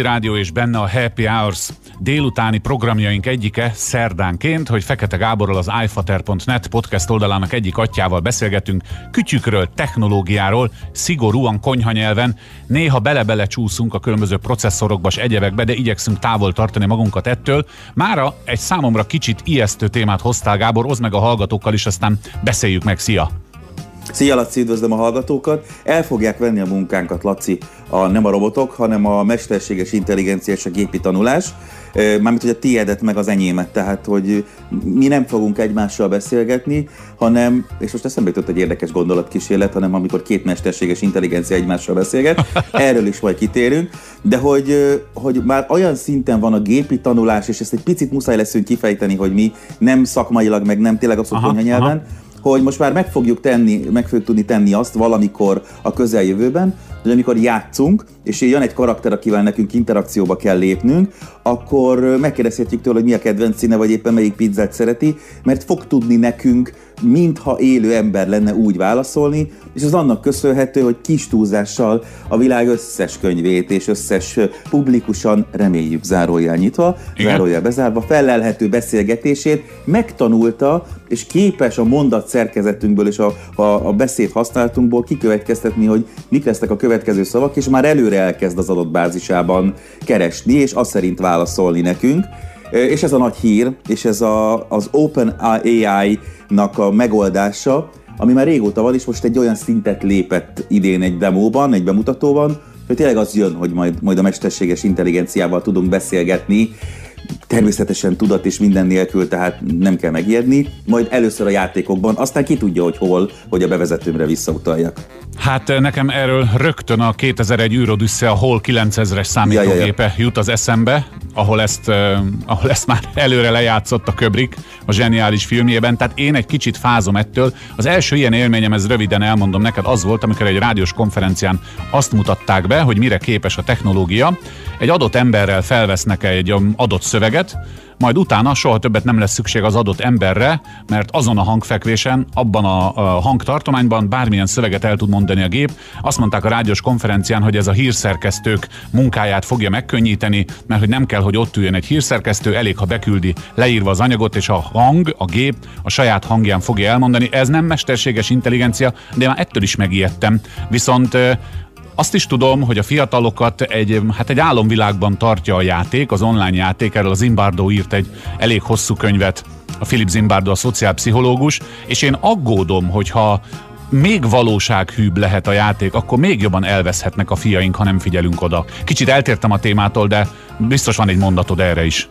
Rádió és benne a Happy Hours délutáni programjaink egyike szerdánként, hogy Fekete Gáborral az iFater.net podcast oldalának egyik atyával beszélgetünk kütyükről, technológiáról, szigorúan konyhanyelven. Néha bele-bele csúszunk a különböző processzorokba és egyebekbe, de igyekszünk távol tartani magunkat ettől. Mára egy számomra kicsit ijesztő témát hoztál, Gábor, oszd meg a hallgatókkal is, aztán beszéljük meg. Szia! Szia Laci, üdvözlöm a hallgatókat! El fogják venni a munkánkat, Laci, a, nem a robotok, hanem a mesterséges intelligencia és a gépi tanulás. Mármint, hogy a tiédet meg az enyémet, tehát, hogy mi nem fogunk egymással beszélgetni, hanem, és most eszembe jutott egy érdekes gondolatkísérlet, hanem amikor két mesterséges intelligencia egymással beszélget, erről is majd kitérünk, de hogy, hogy már olyan szinten van a gépi tanulás, és ezt egy picit muszáj leszünk kifejteni, hogy mi nem szakmailag, meg nem tényleg abszolút nyelven, aha hogy most már meg fogjuk tenni, meg fogjuk tudni tenni azt valamikor a közeljövőben, hogy amikor játszunk, és jön egy karakter, akivel nekünk interakcióba kell lépnünk, akkor megkérdezhetjük tőle, hogy mi a kedvenc színe, vagy éppen melyik pizzát szereti, mert fog tudni nekünk, mintha élő ember lenne úgy válaszolni, és az annak köszönhető, hogy kis túlzással a világ összes könyvét és összes publikusan reméljük zárójel nyitva, Igen. zárójel bezárva, felelhető beszélgetését megtanulta, és képes a mondat szerkezetünkből és a, a, a beszéd használatunkból kikövetkeztetni, hogy mik lesznek a következő szavak, és már előre elkezd az adott bázisában keresni, és azt szerint válaszolni nekünk. És ez a nagy hír, és ez a, az Open AI-nak a megoldása, ami már régóta van, és most egy olyan szintet lépett idén egy demóban, egy bemutatóban, hogy tényleg az jön, hogy majd, majd a mesterséges intelligenciával tudunk beszélgetni, természetesen tudat és minden nélkül, tehát nem kell megijedni, majd először a játékokban, aztán ki tudja, hogy hol, hogy a bevezetőmre visszautaljak. Hát nekem erről rögtön a 2001 űrodüssze a Hol 9000-es számítógépe ja, ja, ja. jut az eszembe, ahol ezt, uh, ahol ezt már előre lejátszott a Köbrik a zseniális filmjében, tehát én egy kicsit fázom ettől. Az első ilyen élményem, ez röviden elmondom neked, az volt, amikor egy rádiós konferencián azt mutatták be, hogy mire képes a technológia. Egy adott emberrel felvesznek egy adott szöveget, majd utána soha többet nem lesz szükség az adott emberre, mert azon a hangfekvésen, abban a, a hangtartományban bármilyen szöveget el tud mondani a gép. Azt mondták a rádiós konferencián, hogy ez a hírszerkesztők munkáját fogja megkönnyíteni, mert hogy nem kell, hogy ott üljön egy hírszerkesztő, elég, ha beküldi leírva az anyagot, és a hang, a gép a saját hangján fogja elmondani. Ez nem mesterséges intelligencia, de már ettől is megijedtem. Viszont azt is tudom, hogy a fiatalokat egy, hát egy álomvilágban tartja a játék, az online játék, erről az Zimbardo írt egy elég hosszú könyvet, a Philip Zimbardo, a szociálpszichológus, és én aggódom, hogyha még valósághűbb lehet a játék, akkor még jobban elveszhetnek a fiaink, ha nem figyelünk oda. Kicsit eltértem a témától, de biztos van egy mondatod erre is.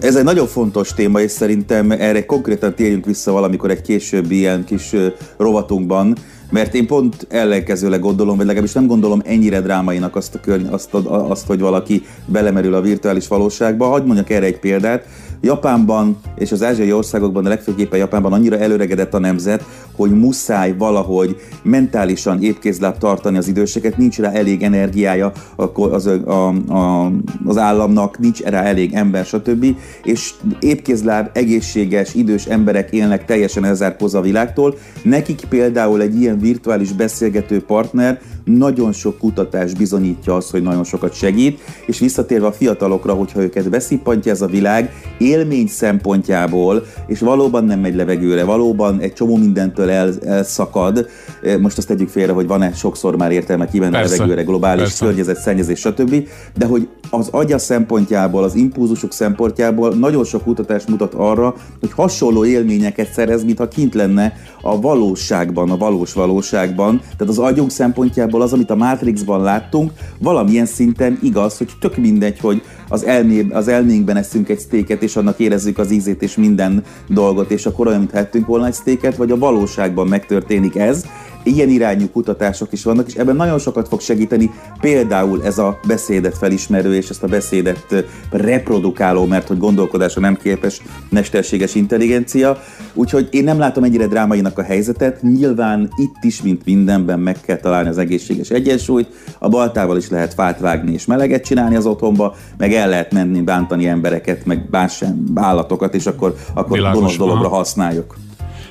Ez egy nagyon fontos téma, és szerintem erre konkrétan térjünk vissza valamikor egy későbbi ilyen kis rovatunkban, mert én pont ellenkezőleg gondolom, vagy legalábbis nem gondolom ennyire drámainak azt, a kör, azt, azt, hogy valaki belemerül a virtuális valóságba. Hagy mondjak erre egy példát. Japánban és az ázsiai országokban, de legfőképpen Japánban annyira előregedett a nemzet, hogy muszáj valahogy mentálisan épkézláb tartani az időseket, nincs rá elég energiája az, a, a, az államnak, nincs rá elég ember, stb. És épkézláb, egészséges, idős emberek élnek teljesen elzárkózva a világtól. Nekik például egy ilyen virtuális beszélgető partner nagyon sok kutatás bizonyítja azt, hogy nagyon sokat segít, és visszatérve a fiatalokra, hogyha őket beszippantja ez a világ, élmény szempontjából, és valóban nem megy levegőre, valóban egy csomó mindentől el, elszakad, most azt tegyük félre, hogy van-e sokszor már értelme kimenni a levegőre, globális Persze. környezet, szennyezés, stb., de hogy az agya szempontjából, az impulzusok szempontjából nagyon sok kutatás mutat arra, hogy hasonló élményeket szerez, mintha kint lenne a valóságban, a valós valóságban. Tehát az agyunk szempontjából az, amit a Matrixban láttunk, valamilyen szinten igaz, hogy tök mindegy, hogy az, elmé, az elménkben eszünk egy sztéket, és annak érezzük az ízét és minden dolgot, és akkor olyan, mintha ettünk volna egy sztéket, vagy a valóságban megtörténik ez, ilyen irányú kutatások is vannak, és ebben nagyon sokat fog segíteni például ez a beszédet felismerő és ezt a beszédet reprodukáló, mert hogy gondolkodásra nem képes mesterséges intelligencia. Úgyhogy én nem látom ennyire drámainak a helyzetet. Nyilván itt is, mint mindenben meg kell találni az egészséges egyensúlyt. A baltával is lehet fát vágni és meleget csinálni az otthonba, meg el lehet menni bántani embereket, meg más állatokat, és akkor, akkor gonosz dologra használjuk.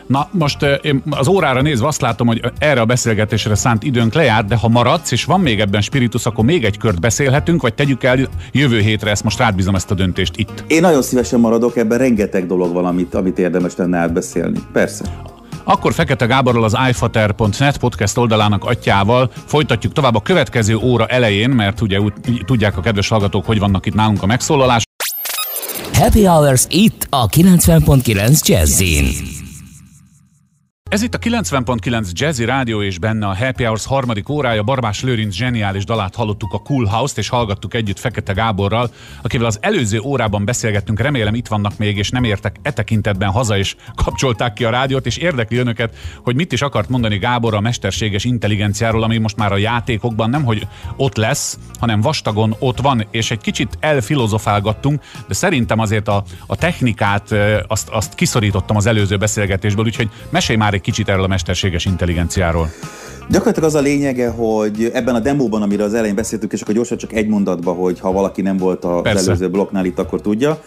Na, most én az órára nézve azt látom, hogy erre a beszélgetésre szánt időnk lejárt, de ha maradsz, és van még ebben spiritus, akkor még egy kört beszélhetünk, vagy tegyük el jövő hétre, ezt most rátbízom ezt a döntést itt. Én nagyon szívesen maradok, ebben rengeteg dolog van, amit, amit érdemes lenne átbeszélni. Persze. Akkor Fekete Gáborral az iFater.net podcast oldalának atyával folytatjuk tovább a következő óra elején, mert ugye úgy, tudják a kedves hallgatók, hogy vannak itt nálunk a megszólalás. Happy Hours itt a 90.9 Jazzin. Ez itt a 90.9 Jazzy Rádió és benne a Happy Hours harmadik órája. Barbás Lőrinc zseniális dalát hallottuk a Cool House-t, és hallgattuk együtt Fekete Gáborral, akivel az előző órában beszélgettünk. Remélem itt vannak még, és nem értek e tekintetben haza, és kapcsolták ki a rádiót, és érdekli önöket, hogy mit is akart mondani Gábor a mesterséges intelligenciáról, ami most már a játékokban nem, hogy ott lesz, hanem vastagon ott van, és egy kicsit elfilozofálgattunk, de szerintem azért a, a technikát azt, azt kiszorítottam az előző beszélgetésből, úgyhogy mesélj már egy kicsit erről a mesterséges intelligenciáról. Gyakorlatilag az a lényege, hogy ebben a demóban, amiről az elején beszéltünk, és akkor gyorsan csak egy mondatba, hogy ha valaki nem volt az Persze. előző blokknál itt, akkor tudja.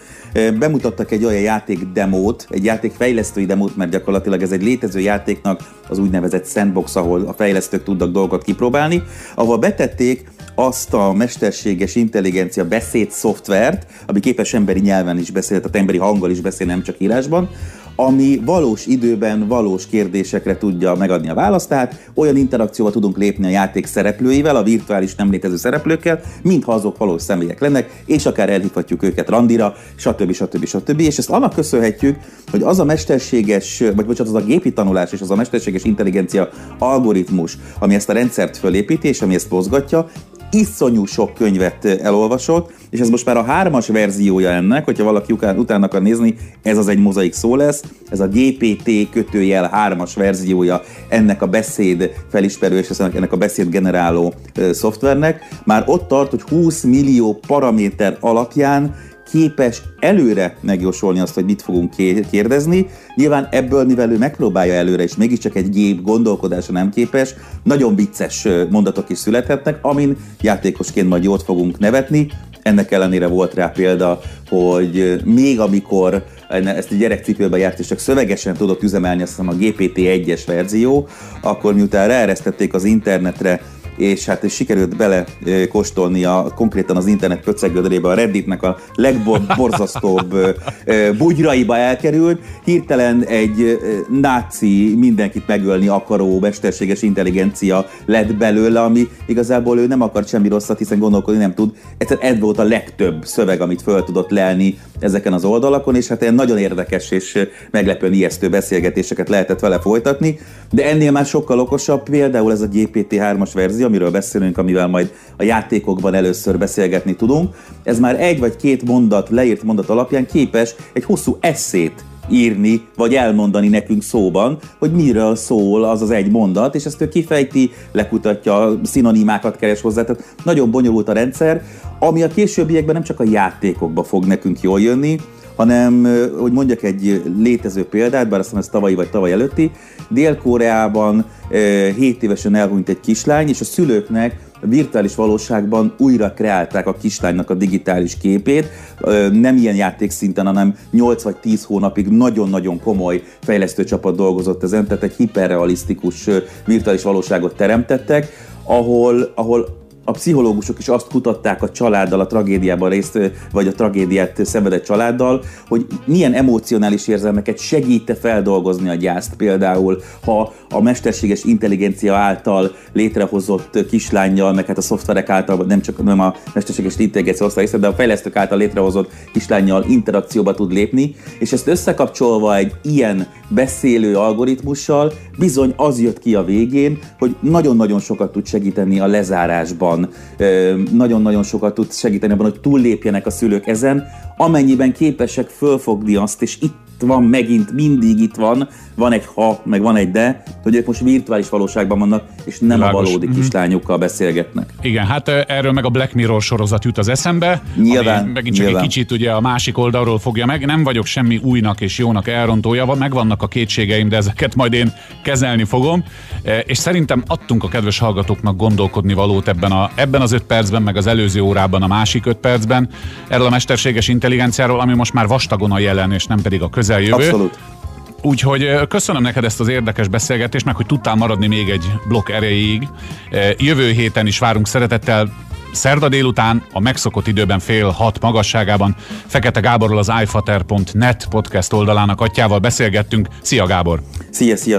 Bemutattak egy olyan játék demót, egy játék fejlesztői demót, mert gyakorlatilag ez egy létező játéknak az úgynevezett sandbox, ahol a fejlesztők tudnak dolgokat kipróbálni, ahol betették azt a mesterséges intelligencia beszéd szoftvert, ami képes emberi nyelven is beszél, tehát emberi hanggal is beszél, nem csak írásban, ami valós időben valós kérdésekre tudja megadni a választ, tehát olyan interakcióba tudunk lépni a játék szereplőivel, a virtuális nem létező szereplőkkel, mintha azok valós személyek lennek, és akár elhívhatjuk őket randira, stb. stb. stb. És ezt annak köszönhetjük, hogy az a mesterséges, vagy bocsánat, az a gépi tanulás és az a mesterséges intelligencia algoritmus, ami ezt a rendszert fölépíti és ami ezt mozgatja, iszonyú sok könyvet elolvasott, és ez most már a hármas verziója ennek, hogyha valaki utána akar nézni, ez az egy mozaik szó lesz, ez a GPT kötőjel hármas verziója ennek a beszéd felismerő és ennek a beszéd generáló szoftvernek. Már ott tart, hogy 20 millió paraméter alapján képes előre megjósolni azt, hogy mit fogunk kérdezni. Nyilván ebből, mivel ő megpróbálja előre, és mégiscsak egy gép gondolkodása nem képes, nagyon vicces mondatok is születhetnek, amin játékosként majd jót fogunk nevetni. Ennek ellenére volt rá példa, hogy még amikor ezt a gyerekcipőbe járt, és csak szövegesen tudott üzemelni, azt hiszem a GPT-1-es verzió, akkor miután ráeresztették az internetre és hát sikerült bele kóstolni a, konkrétan az internet pöcegödrébe, a Redditnek a legborzasztóbb bugyraiba elkerült. Hirtelen egy náci, mindenkit megölni akaró mesterséges intelligencia lett belőle, ami igazából ő nem akart semmi rosszat, hiszen gondolkodni nem tud. Egyszerűen ez volt a legtöbb szöveg, amit föl tudott lelni ezeken az oldalakon, és hát ilyen nagyon érdekes és meglepően ijesztő beszélgetéseket lehetett vele folytatni, de ennél már sokkal okosabb, például ez a GPT-3-as verzió, amiről beszélünk, amivel majd a játékokban először beszélgetni tudunk. Ez már egy vagy két mondat, leírt mondat alapján képes egy hosszú eszét írni, vagy elmondani nekünk szóban, hogy miről szól az az egy mondat, és ezt ő kifejti, lekutatja, szinonimákat keres hozzá, tehát nagyon bonyolult a rendszer, ami a későbbiekben nem csak a játékokba fog nekünk jól jönni, hanem, hogy mondjak egy létező példát, bár azt hiszem ez tavalyi vagy tavaly előtti, Dél-Koreában 7 évesen elhunyt egy kislány, és a szülőknek a virtuális valóságban újra kreálták a kislánynak a digitális képét, nem ilyen játékszinten, hanem 8 vagy 10 hónapig nagyon-nagyon komoly fejlesztő csapat dolgozott ezen, tehát egy hiperrealisztikus virtuális valóságot teremtettek, ahol, ahol a pszichológusok is azt kutatták a családdal, a tragédiában részt, vagy a tragédiát szenvedett családdal, hogy milyen emocionális érzelmeket segít feldolgozni a gyászt. Például, ha a mesterséges intelligencia által létrehozott kislányjal, meg hát a szoftverek által, nem csak nem a mesterséges intelligencia osztály, de a fejlesztők által létrehozott kislányjal interakcióba tud lépni, és ezt összekapcsolva egy ilyen beszélő algoritmussal, bizony az jött ki a végén, hogy nagyon-nagyon sokat tud segíteni a lezárásban, nagyon-nagyon sokat tud segíteni abban, hogy túllépjenek a szülők ezen, amennyiben képesek fölfogni azt, és itt van megint, mindig itt van, van egy ha, meg van egy de, hogy ők most virtuális valóságban vannak, és nem Világos. a valódi mm-hmm. kislányokkal beszélgetnek. Igen, hát erről meg a Black Mirror sorozat jut az eszembe. Nyilván. Ami megint csak nyilván. egy kicsit ugye a másik oldalról fogja meg. Nem vagyok semmi újnak és jónak elrontója, megvannak a kétségeim, de ezeket majd én kezelni fogom. És szerintem adtunk a kedves hallgatóknak gondolkodni valót ebben, a, ebben az öt percben, meg az előző órában, a másik öt percben. Erről a mesterséges intelligenciáról, ami most már vastagon a jelen, és nem pedig a közeljövő. Abszolút Úgyhogy köszönöm neked ezt az érdekes beszélgetést, meg hogy tudtál maradni még egy blokk erejéig. Jövő héten is várunk szeretettel Szerda délután a megszokott időben fél hat magasságában Fekete Gáborról az iFater.net podcast oldalának atyával beszélgettünk. Szia Gábor! Szia, szia!